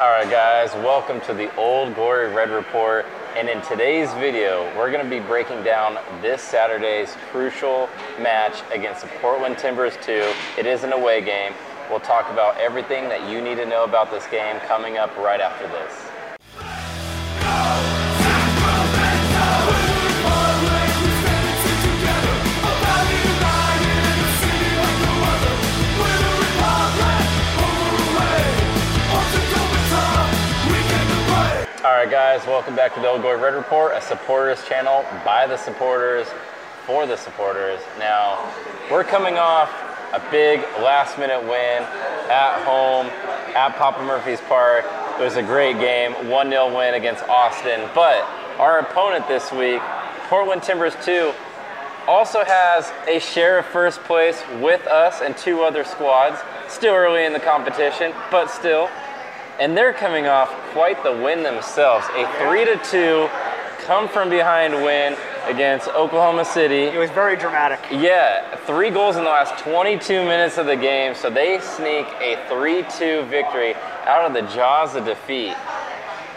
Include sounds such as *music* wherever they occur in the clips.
All right, guys, welcome to the Old Glory Red Report. And in today's video, we're going to be breaking down this Saturday's crucial match against the Portland Timbers 2. It is an away game. We'll talk about everything that you need to know about this game coming up right after this. Guys, welcome back to the Red Report, a supporters channel by the supporters for the supporters. Now, we're coming off a big last minute win at home at Papa Murphy's Park. It was a great game, 1 0 win against Austin. But our opponent this week, Portland Timbers 2, also has a share of first place with us and two other squads. Still early in the competition, but still and they're coming off quite the win themselves. A three to two come from behind win against Oklahoma City. It was very dramatic. Yeah, three goals in the last 22 minutes of the game, so they sneak a 3-2 victory out of the jaws of defeat.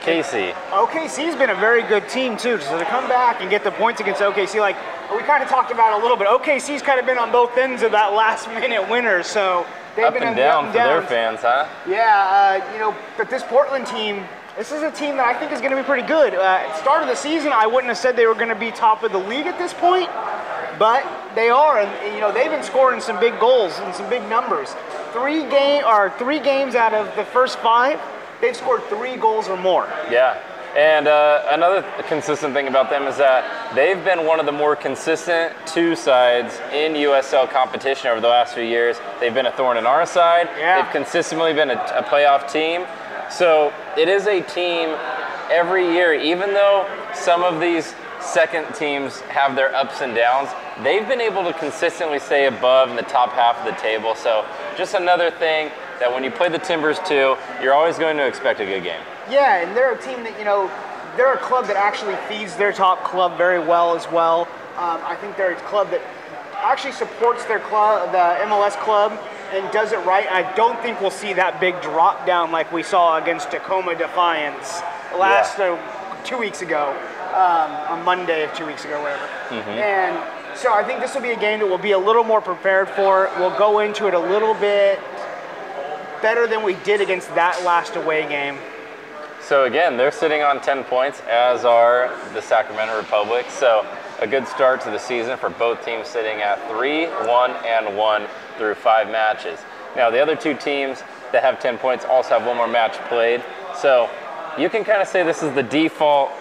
Casey. OKC's been a very good team too. So to come back and get the points against OKC, like we kind of talked about a little bit, OKC's kind of been on both ends of that *laughs* last minute winner. So they've Up been and down up for and their fans, huh? Yeah, uh, you know, but this Portland team, this is a team that I think is going to be pretty good. Uh, at the start of the season, I wouldn't have said they were going to be top of the league at this point, but they are, and you know they've been scoring some big goals and some big numbers. Three game or three games out of the first five, they've scored three goals or more. Yeah. And uh, another consistent thing about them is that they've been one of the more consistent two sides in USL competition over the last few years. They've been a thorn in our side. Yeah. They've consistently been a, a playoff team. So it is a team every year, even though some of these second teams have their ups and downs, they've been able to consistently stay above in the top half of the table. So just another thing that when you play the Timbers too, you're always going to expect a good game. Yeah, and they're a team that, you know, they're a club that actually feeds their top club very well as well. Um, I think they're a club that actually supports their club, the MLS club, and does it right. I don't think we'll see that big drop down like we saw against Tacoma Defiance last Yeah. uh, two weeks ago, um, on Monday of two weeks ago, whatever. And so I think this will be a game that we'll be a little more prepared for. We'll go into it a little bit better than we did against that last away game. So again, they're sitting on 10 points, as are the Sacramento Republic. So a good start to the season for both teams sitting at 3, 1, and 1 through five matches. Now, the other two teams that have 10 points also have one more match played. So you can kind of say this is the default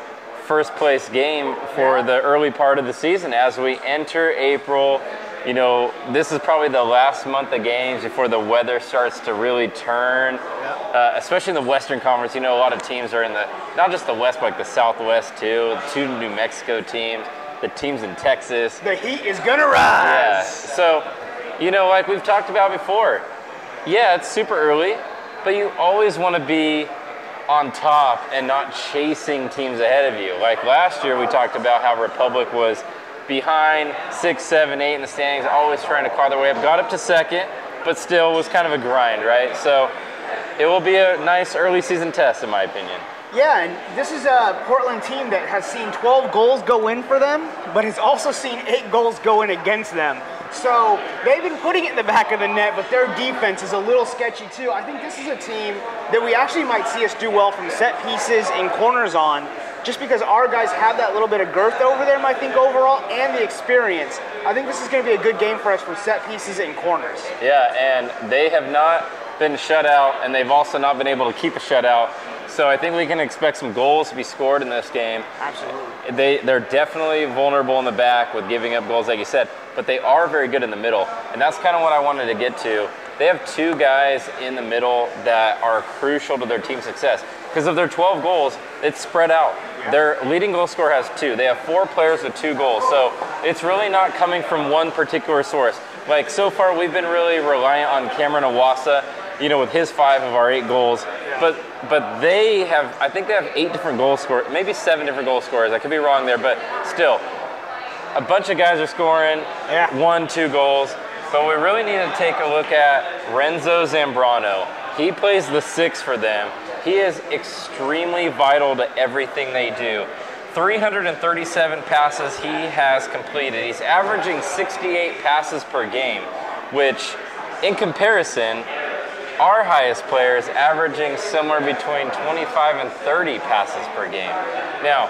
first place game for the early part of the season as we enter April. You know, this is probably the last month of games before the weather starts to really turn. Uh, especially in the Western Conference, you know, a lot of teams are in the not just the West, but like the Southwest too. Two New Mexico teams, the teams in Texas. The heat is gonna rise. Yeah. rise. So, you know, like we've talked about before, yeah, it's super early, but you always want to be on top and not chasing teams ahead of you. Like last year, we talked about how Republic was behind six, seven, eight in the standings, always trying to claw their way up. Got up to second, but still was kind of a grind, right? So, it will be a nice early season test, in my opinion. Yeah, and this is a Portland team that has seen 12 goals go in for them, but has also seen eight goals go in against them. So they've been putting it in the back of the net, but their defense is a little sketchy too. I think this is a team that we actually might see us do well from set pieces and corners on, just because our guys have that little bit of girth over them, I think, overall, and the experience. I think this is going to be a good game for us from set pieces and corners. Yeah, and they have not been shut out, and they've also not been able to keep a shutout. So I think we can expect some goals to be scored in this game. Absolutely. They they're definitely vulnerable in the back with giving up goals, like you said, but they are very good in the middle, and that's kind of what I wanted to get to. They have two guys in the middle that are crucial to their team success because of their 12 goals. It's spread out. Their leading goal scorer has two. They have four players with two goals, so it's really not coming from one particular source. Like so far, we've been really reliant on Cameron Iwasa, you know, with his five of our eight goals. But but they have, I think they have eight different goal scorers, maybe seven different goal scorers. I could be wrong there, but still, a bunch of guys are scoring Yeah. one, two goals. But we really need to take a look at Renzo Zambrano. He plays the six for them. He is extremely vital to everything they do. 337 passes he has completed. He's averaging 68 passes per game, which, in comparison, our highest player is averaging somewhere between 25 and 30 passes per game. Now,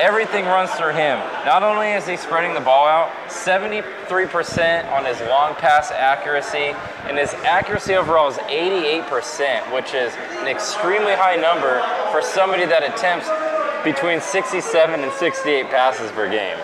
everything runs through him. Not only is he spreading the ball out, 73% on his long pass accuracy, and his accuracy overall is 88%, which is an extremely high number for somebody that attempts between 67 and 68 passes per game.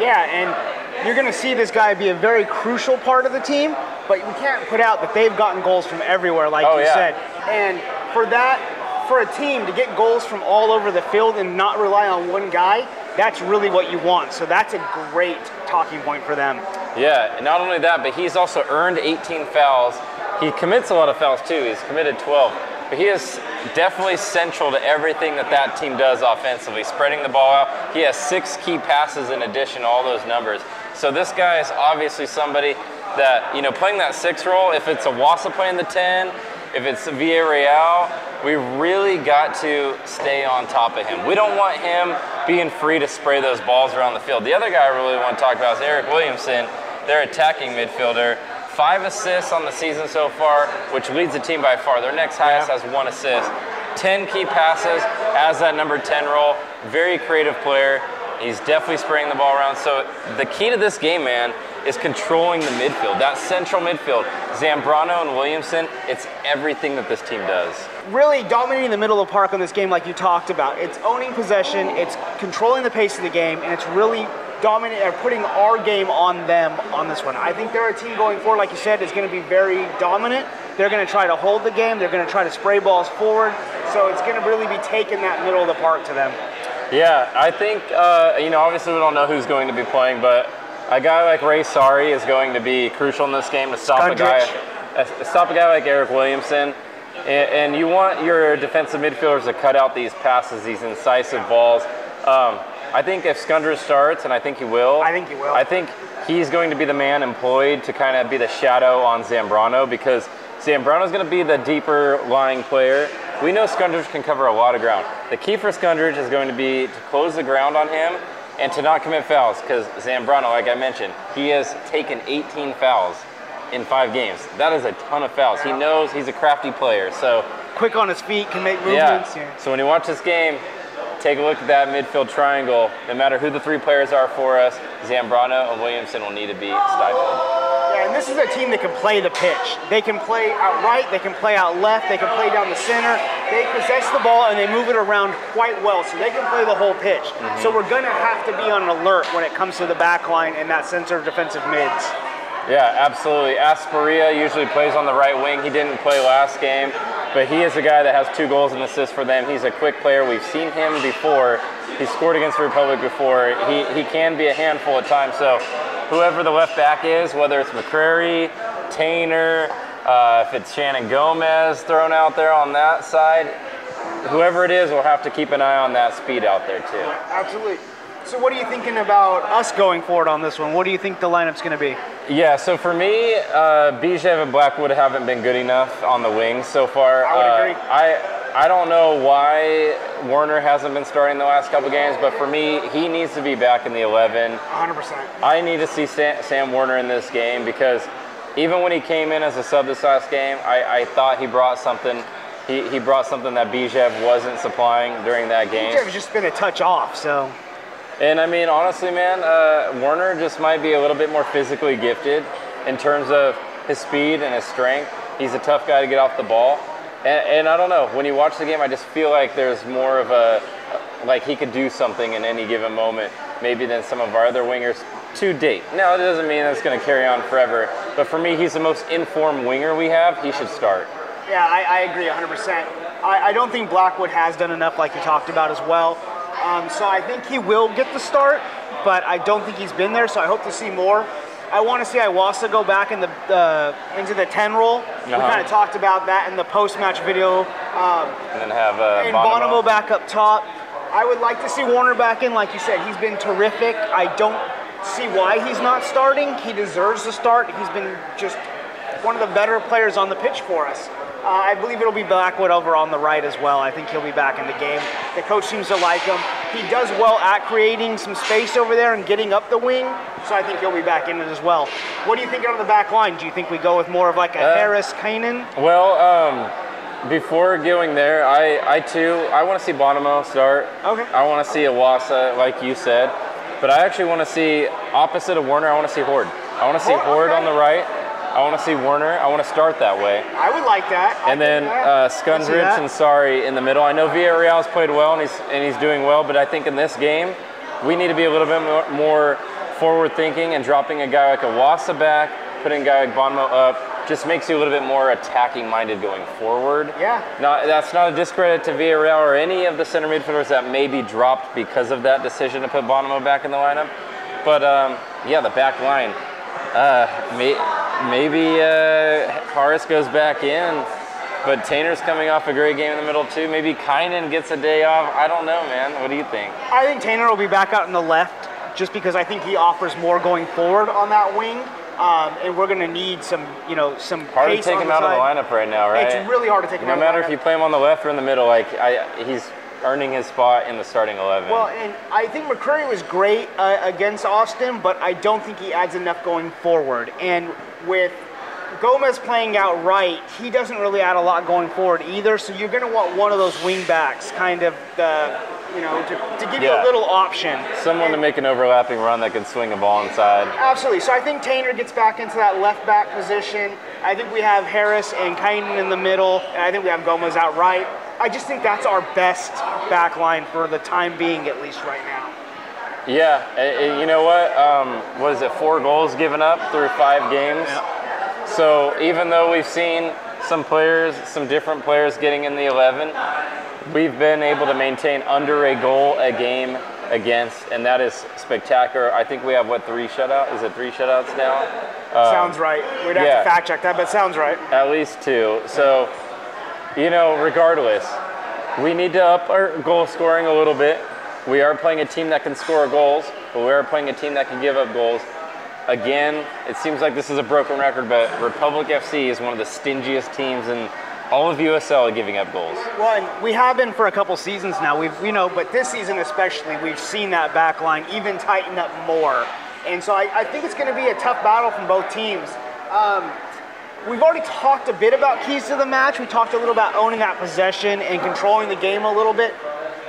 Yeah, and you're going to see this guy be a very crucial part of the team, but we can't put out that they've gotten goals from everywhere, like Oh, you yeah. said. And for that, for a team to get goals from all over the field and not rely on one guy, that's really what you want. So that's a great talking point for them. Yeah, and not only that, but he's also earned 18 fouls. He commits a lot of fouls too. He's committed 12. But he is definitely central to everything that that team does offensively, spreading the ball out. He has six key passes in addition to all those numbers. So this guy is obviously somebody that, you know, playing that six role, if it's Iwasa playing the 10, if it's Villarreal, we really got to stay on top of him. We don't want him being free to spray those balls around the field. The other guy I really want to talk about is Eryk Williamson, their attacking midfielder. Five assists on the season so far, which leads the team by far. Their next highest has one assist. 10 key passes, as that number 10 role. Very creative player. He's definitely spraying the ball around. So the key to this game, man, is controlling the midfield. That central midfield, Zambrano and Williamson, it's everything that this team does. really dominating the middle of the park on this game, like you talked about. It's owning possession, it's controlling the pace of the game, and it's really dominating or uh, putting our game on them on this one. I think they're a team going forward, like you said, is going to be very dominant. They're going to try to hold the game. They're going to try to spray balls forward. So it's going to really be taking that middle of the park to them. Yeah, I think, uh, you know, obviously we don't know who's going to be playing, but a guy like Ray Saari is going to be crucial in this game to stop a guy, uh, stop a guy like Eryk Williamson. And, and you want your defensive midfielders to cut out these passes, these incisive balls. Um, I think if Skundrich starts, and I think he will, I think he will. I think he's going to be the man employed to kind of be the shadow on Zambrano because Zambrano is going to be the deeper lying player. We know Skundrich can cover a lot of ground. The key for Skundrich is going to be to close the ground on him and to not commit fouls because Zambrano, like I mentioned, he has taken 18 fouls in five games. That is a ton of fouls. He knows he's a crafty player. So, Quick on his feet, can make movements. yeah. So when you watch this game, take a look at that midfield triangle. No matter who the three players are for us, Zambrano and Williamson will need to be stifled. This is a team that can play the pitch. They can play out right, they can play out left, they can play down the center. They possess the ball and they move it around quite well, so they can play the whole pitch. Mm-hmm. So we're gonna have to be on alert when it comes to the back line and that center of defensive mids. Yeah, absolutely. Asprilla usually plays on the right wing. He didn't play last game, but he is a guy that has two goals and assists for them. He's a quick player. We've seen him before. He scored against the Republic before. He, he can be a handful at times. So, whoever the left back is, whether it's McCrary, Taintor, uh, if it's Shannon Gomez thrown out there on that side, whoever it is, we'll have to keep an eye on that speed out there too. Absolutely. So what are you thinking about us going forward on this one? What do you think the lineup's gonna be? Yeah, so for me, uh, Bijev and Blackwood haven't been good enough on the wings so far. I would Uh, agree. I I don't know why Warner hasn't been starting the last couple games, but for me, he needs to be back in the 11. 100%. I need to see Sam, Sam Warner in this game because even when he came in as a sub this last game, I, I thought he brought something. He, he brought something that Bijev wasn't supplying during that game. Jeff's just been a touch off, so And I mean, honestly, man, uh, Warner just might be a little bit more physically gifted in terms of his speed and his strength. He's a tough guy to get off the ball. And, and I don't know, when you watch the game, I just feel like there's more of a, like he could do something in any given moment, maybe than some of our other wingers to date. Now, it doesn't mean that's going to carry on forever, but for me, he's the most informed winger we have. He should start. Yeah, I, I agree 100%. I, I don't think Blackwood has done enough, like you talked about as well. Um, so I think he will get the start, but I don't think he's been there. So I hope to see more. I want to see Iwasa go back in the uh, into the 10 role. We Uh-huh. kind of talked about that in the post-match video. Um, And then have uh, and Bonomo. Bonomo back up top. I would like to see Warner back in, like you said. He's been terrific. I don't see why he's not starting. He deserves to start. He's been just one of the better players on the pitch for us. Uh, I believe it'll be Blackwood over on the right as well. I think he'll be back in the game. The coach seems to like him. He does well at creating some space over there and getting up the wing, so I think he'll be back in it as well. What do you think on the back line? Do you think we go with more of like a Uh, Harris Kanan? Well, um, before going there, I, I too, I want to see Bonomo start. Okay. I want to see Iwasa, like you said. But I actually want to see, opposite of Warner, I want to see Horde. I want to see Horde, Horde okay. on the right. I want to see Werner. I want to start that way. I would like that. I And then uh, I Skundrich and Saari in the middle. I know Villarreal's played well and he's and he's doing well, but I think in this game we need to be a little bit more, more forward thinking and dropping a guy like Iwasa back, putting a guy like Bonomo up, just makes you a little bit more attacking minded going forward. Yeah. Not, that's not a discredit to Villarreal or any of the center midfielders that may be dropped because of that decision to put Bonomo back in the lineup. But um, yeah, the back line. Uh, may, maybe uh, Harris goes back in, but Taintor's coming off a great game in the middle too. Maybe Kynan gets a day off. I don't know, man. What do you think? I think Tanner will be back out on the left just because I think he offers more going forward on that wing. Um, and we're going to need some, you know, some Hard to take him out of the lineup right now, right? It's really hard to take him no out of the matter if you play him on the left or in the middle, like I, he's earning his spot in the starting eleven. Well, and I think McCrary was great uh, against Austin, but I don't think he adds enough going forward. And with Gomez playing out right, he doesn't really add a lot going forward either. So you're going to want one of those wing backs, kind of, uh, you know, to, to give you a little option. Someone to make an overlapping run that can swing a ball inside. Absolutely. So I think Taintor gets back into that left back position. I think we have Harris and Kynan in the middle, and I think we have Gomez out right. I just think that's our best back line for the time being, at least right now. Yeah, and- you know what? Um, was it four goals given up through five games? So even though we've seen some players, some different players getting in the 11, we've been able to maintain under a goal a game against, and that is spectacular. I think we have what three shutout? Is it three shutouts now? sounds right. We'd have yeah. to fact check that, but sounds right. At least two. So, you know, regardless, we need to up our goal scoring a little bit. We are playing a team that can score goals, but we are playing a team that can give up goals. Again, it seems like this is a broken record, but Republic FC is one of the stingiest teams in all of USL giving up goals. Well, we have been for a couple seasons now. We've, you know, but this season especially, we've seen that back line even tighten up more. And so I, I think it's going to be a tough battle from both teams. Um, we've already talked a bit about keys to the match. We talked a little about owning that possession and controlling the game a little bit.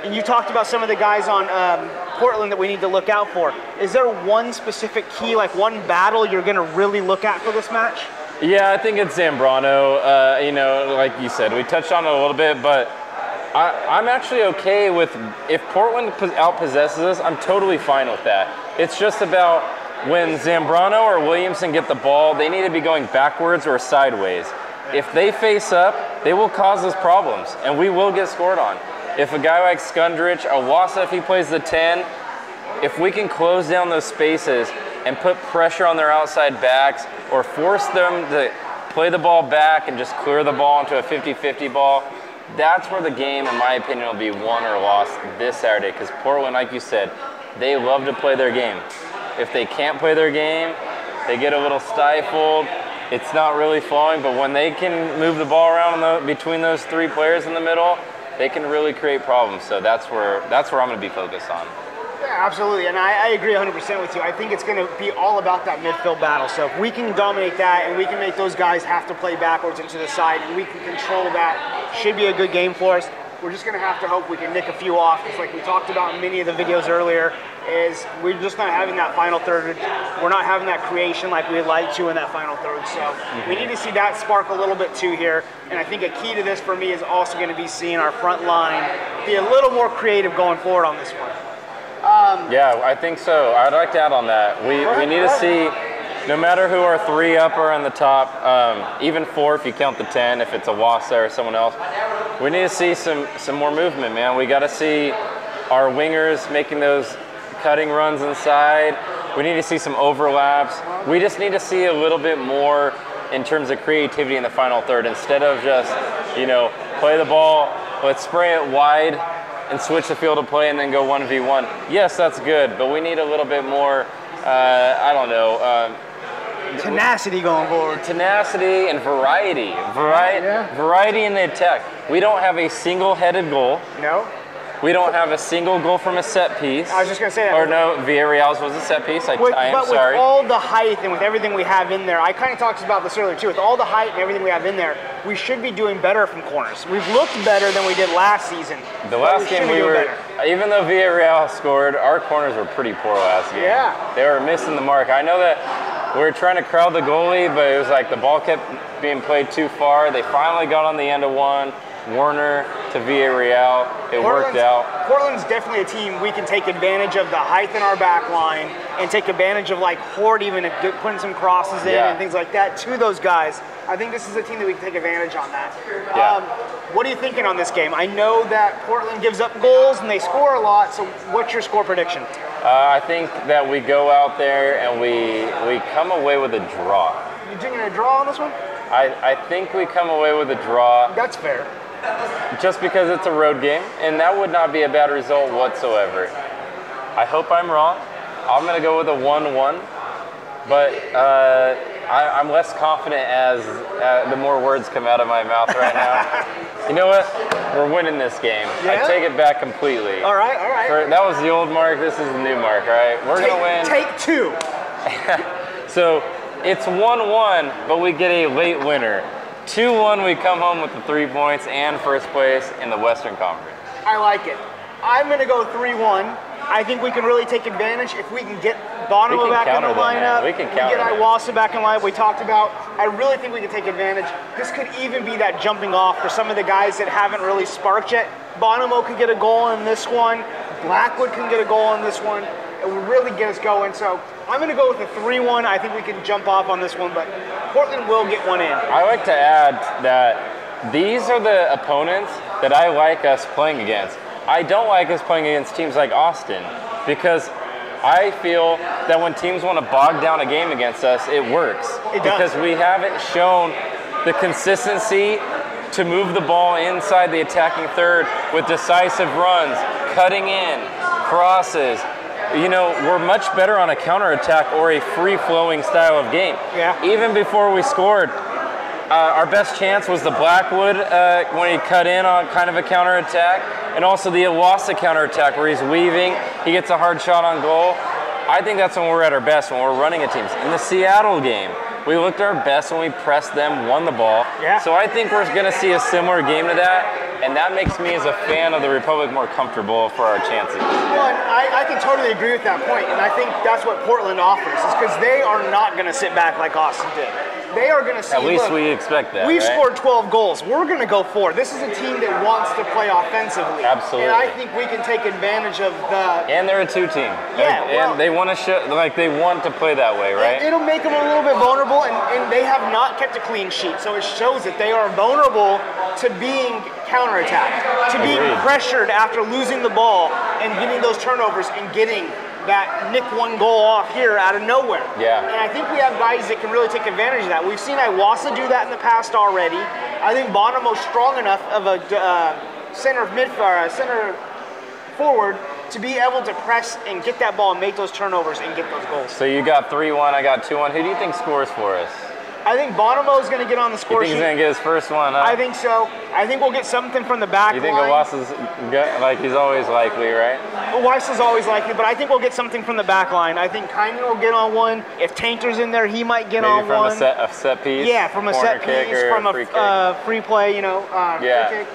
And you talked about some of the guys on um, Portland that we need to look out for. Is there one specific key, like one battle you're going to really look at for this match? Yeah, I think it's Zambrano. Uh, you know, like you said, we touched on it a little bit, but I, I'm actually okay with if Portland pos- outpossesses us. I'm totally fine with that. It's just about when Zambrano or Williamson get the ball, they need to be going backwards or sideways. If they face up, they will cause us problems, and we will get scored on. If a guy like Skundrich, Iwasa, if he plays the 10, if we can close down those spaces and put pressure on their outside backs or force them to play the ball back and just clear the ball into a 50-50 ball, that's where the game, in my opinion, will be won or lost this Saturday. Because Portland, like you said, they love to play their game. If they can't play their game, they get a little stifled. It's not really flowing, but when they can move the ball around the, between those three players in the middle, they can really create problems. So that's where that's where I'm going to be focused on. Yeah, absolutely, and I, I agree 100% with you. I think it's going to be all about that midfield battle. So if we can dominate that and we can make those guys have to play backwards into the side and we can control that, should be a good game for us. We're just going to have to hope we can nick a few off, because like we talked about in many of the videos earlier, is we're just not having that final third. We're not having that creation like we'd like to in that final third. So we need to see that spark a little bit too here. And I think a key to this for me is also going to be seeing our front line be a little more creative going forward on this one. Yeah, I think so. I'd like to add on that. We, we need to see, no matter who our three up are on the top, um, even four if you count the 10, if it's Iwasa or someone else, we need to see some, some more movement, man. We got to see our wingers making those cutting runs inside. We need to see some overlaps. We just need to see a little bit more in terms of creativity in the final third instead of just, you know, play the ball, let's spray it wide and switch the field of play and then go 1v1. Yes, that's good, but we need a little bit more, uh, I don't know, um, Tenacity going forward. tenacity and variety. Variety, Yeah. variety in the attack. We don't have a single-headed goal. No? We don't have a single goal from a set piece. I was just gonna say that. Or no, Villarreal's was a set piece. I, With, I am but sorry. with all the height and with everything we have in there, I kind of talked about this earlier too. With all the height and everything we have in there, we should be doing better from corners. We've looked better than we did last season. the last should game we were, better. even though Villarreal scored, our corners were pretty poor last game. Yeah. They were missing the mark. I know that we were trying to crowd the goalie, but it was like the ball kept being played too far. They finally got on the end of one. Warner to Villarreal. It worked out. Portland's definitely a team we can take advantage of the height in our back line and take advantage of like Horde even if putting some crosses in Yeah. and things like that to those guys. I think this is a team that we can take advantage on that. Yeah. Um, what are you thinking on this game? I know that Portland gives up goals and they score a lot. So what's your score prediction? Uh, I think that we go out there and we we come away with a draw. You thinking a draw on this one? I, I think we come away with a draw That's fair. just because it's a road game, and that would not be a bad result whatsoever. I hope I'm wrong. I'm going to go with a 1 1, but uh, I, I'm less confident as uh, the more words come out of my mouth right now. *laughs* you know what? We're winning this game. Yeah? I take it back completely. All right, all right. For- that was the old mark, this is the new mark, right? We're going to win. Take, take two. *laughs* So it's 1 1, but we get a late winner. 2 1, we come home with the three points and first place in the Western Conference. I like it. I'm going to go 3 1. I think we can really take advantage if we can get Bonomo We back in the them, lineup. We can get counter them. Iwasa back in line. We talked about. I really think we can take advantage. This could even be that jumping off for some of the guys that haven't really sparked yet. Bonomo could get a goal in this one. Blackwood can get a goal in this one. It would really get us going. So I'm going to go with a 3 1. I think we can jump off on this one, but Portland will get one in. I like to add that these are the opponents that I like us playing against. I don't like us playing against teams like Austin because I feel that when teams want to bog down a game against us, it works. It does. Because we haven't shown the consistency to move the ball inside the attacking third with decisive runs, cutting in, crosses. You know, we're much better on a counterattack or a free flowing style of game. Yeah. Even before we scored, uh, our best chance was the Blackwood uh, when he cut in on kind of a counterattack, and also the Iwasa counterattack where he's weaving, he gets a hard shot on goal. I think that's when we're at our best when we're running at teams. In the Seattle game, we looked our best when we pressed them, won the ball. Yeah. So I think we're going to see a similar game to that, and that makes me as a fan of the Republic more comfortable for our chances. Well, I, I can totally agree with that point, and I think that's what Portland offers, is because they are not going to sit back like Austin did. They are going to see. At least look, we expect that. We've right? scored 12 goals. We're going to go for it. This is a team that wants to play offensively. Absolutely. And I think we can take advantage of the. And they're a two team. Yeah, And well- they want to show, like, they want to play that way, right? It'll make them a little bit vulnerable, and, and they have not kept a clean sheet, so it shows that they are vulnerable to being counterattacked, to being Agreed. pressured after losing the ball and getting those turnovers and getting that nick one goal off here out of nowhere. Yeah. And I think we have guys that can really take advantage of that. We've seen Iwasa do that in the past already. I think Bonomo's strong enough of a uh, center of mid, uh, center forward to be able to press and get that ball and make those turnovers and get those goals. So you got 3 1, I got 2 1. Who do you think scores for us? I think Bonomo is going to get on the You score think he's going to get his first one? Huh? I think so. I think we'll get something from the back line. You think. Iwasa's go- like he's always likely, right? Weiss is always likely, but I think we'll get something from the back line. I think Kynan will get on one. If Taintor's in there, he might get Maybe on from one. From a set, a set piece? yeah, from a set piece, from a free uh, free play, you know, uh, Yeah. free kick.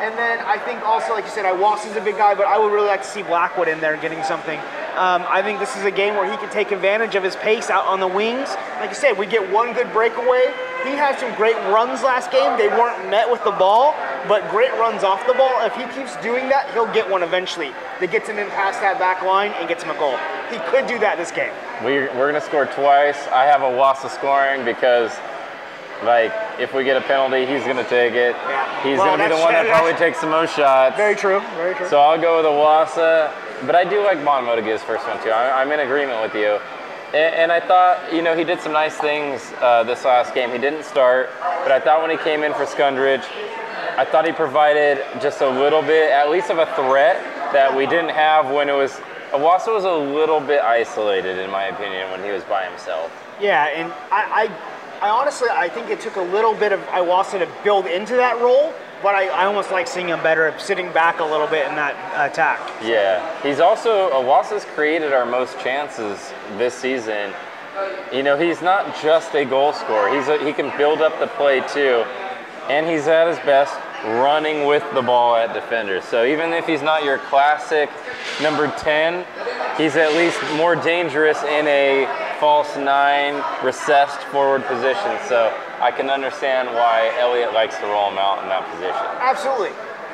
And then I think also, like you said, Iwasa's a big guy, but I would really like to see Blackwood in there getting something. Um, I think this is a game where he can take advantage of his pace out on the wings. Like you said, we get one good breakaway. He had some great runs last game. They weren't met with the ball, but great runs off the ball. If he keeps doing that, he'll get one eventually that gets him in past that back line and gets him a goal. He could do that this game. we, we're going to score twice. I have Iwasa scoring because, like, if we get a penalty, he's going to take it. Yeah. He's Well, going to be the one that *laughs* probably takes the most shots. Very true. Very true. So I'll go with Iwasa, but I do like get his first one too. I, I'm in agreement with you. And, and I thought, you know, he did some nice things uh, this last game. He didn't start, but I thought when he came in for Skundridge, I thought he provided just a little bit, at least of a threat that we didn't have when it was. Iwasa was a little bit isolated, in my opinion, when he was by himself. Yeah, and I, I, I honestly, I think it took a little bit of Iwasa to build into that role, but I, I almost like seeing him better sitting back a little bit in that attack. Yeah, he's also uh, Iwasa's created our most chances this season. You know, he's not just a goal scorer. He's a, he can build up the play too, and he's at his best running with the ball at defenders. So even if he's not your classic number 10, he's at least more dangerous in a false nine, recessed forward position. So I can understand why Elliot likes to roll him out in that position. Absolutely.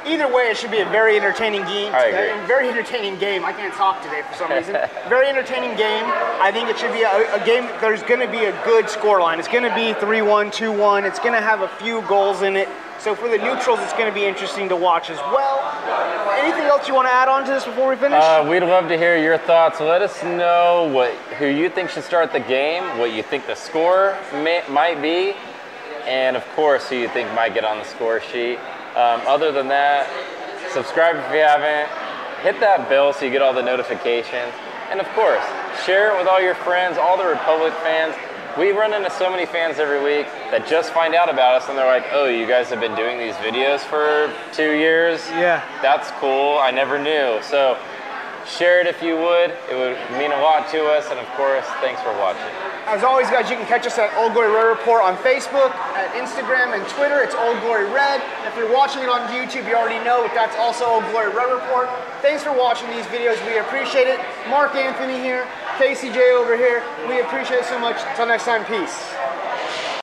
Either way, it should be a very entertaining game. I agree. Very entertaining game. I can't talk today for some reason. *laughs* very entertaining game. I think it should be a, a game. There's going to be a good score line. It's going to be 3 1, 2 1. It's going to have a few goals in it. So for the neutrals, it's going to be interesting to watch as well. Anything else you want to add on to this before we finish? Uh, we'd love to hear your thoughts. Let us know what who you think should start the game, what you think the score may, might be, and of course, who you think might get on the score sheet. Um, other than that, subscribe if you haven't. Hit that bell so you get all the notifications. And of course, share it with all your friends, all the Republic fans. We run into so many fans every week that just find out about us and they're like, oh, you guys have been doing these videos for two years? Yeah. That's cool. I never knew. So share it if you would. It would mean a lot to us. And of course, thanks for watching. As always, guys, you can catch us at Old Glory Red Report on Facebook, at Instagram, and Twitter. It's Old Glory Red. If you're watching it on YouTube, you already know that's also Old Glory Red Report. Thanks for watching these videos. We appreciate it. Mark Anthony here, KCJ over here. We appreciate it so much. Until next time, peace.